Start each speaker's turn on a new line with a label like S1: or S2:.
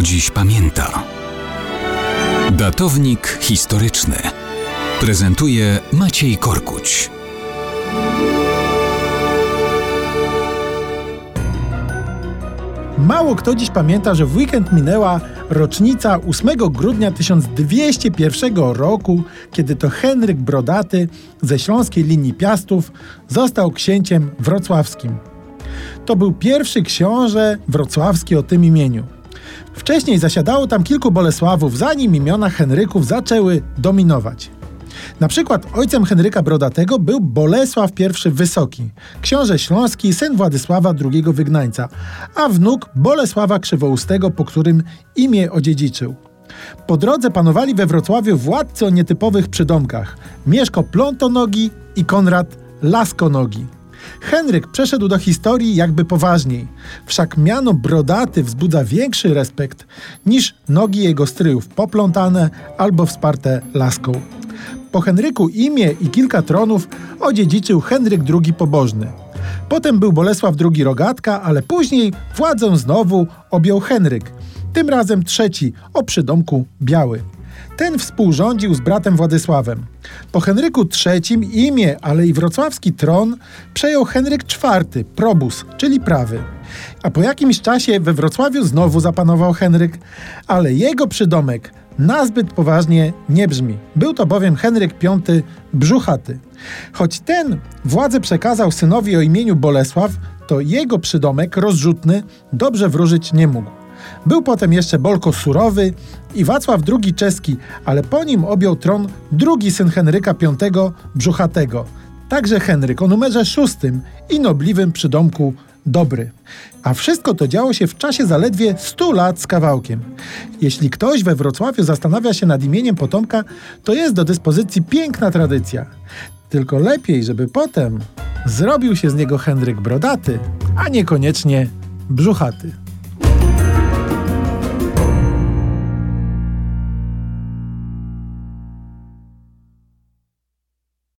S1: kto dziś pamięta. Datownik historyczny prezentuje Maciej Korkuć.
S2: Mało kto dziś pamięta, że w weekend minęła rocznica 8 grudnia 1201 roku, kiedy to Henryk Brodaty ze śląskiej linii Piastów został księciem wrocławskim. To był pierwszy książę wrocławski o tym imieniu. Wcześniej zasiadało tam kilku Bolesławów, zanim imiona Henryków zaczęły dominować. Na przykład ojcem Henryka Brodatego był Bolesław I Wysoki, książę śląski, syn Władysława II Wygnańca, a wnuk Bolesława Krzywoustego, po którym imię odziedziczył. Po drodze panowali we Wrocławiu władcy o nietypowych przydomkach Mieszko Plątonogi i Konrad Laskonogi. Henryk przeszedł do historii jakby poważniej, wszak miano brodaty wzbudza większy respekt niż nogi jego stryjów poplątane albo wsparte laską. Po Henryku imię i kilka tronów odziedziczył Henryk II Pobożny. Potem był Bolesław II Rogatka, ale później władzę znowu objął Henryk, tym razem trzeci o przydomku Biały. Ten współrządził z bratem Władysławem. Po Henryku III imię, ale i wrocławski tron przejął Henryk IV, probus, czyli prawy. A po jakimś czasie we Wrocławiu znowu zapanował Henryk, ale jego przydomek nazbyt poważnie nie brzmi. Był to bowiem Henryk V Brzuchaty. Choć ten władzę przekazał synowi o imieniu Bolesław, to jego przydomek rozrzutny dobrze wróżyć nie mógł. Był potem jeszcze Bolko Surowy i Wacław II Czeski, ale po nim objął tron drugi syn Henryka V Brzuchatego, także Henryk o numerze szóstym i nobliwym przydomku Dobry. A wszystko to działo się w czasie zaledwie 100 lat z kawałkiem. Jeśli ktoś we Wrocławiu zastanawia się nad imieniem potomka, to jest do dyspozycji piękna tradycja. Tylko lepiej, żeby potem zrobił się z niego Henryk Brodaty, a niekoniecznie Brzuchaty.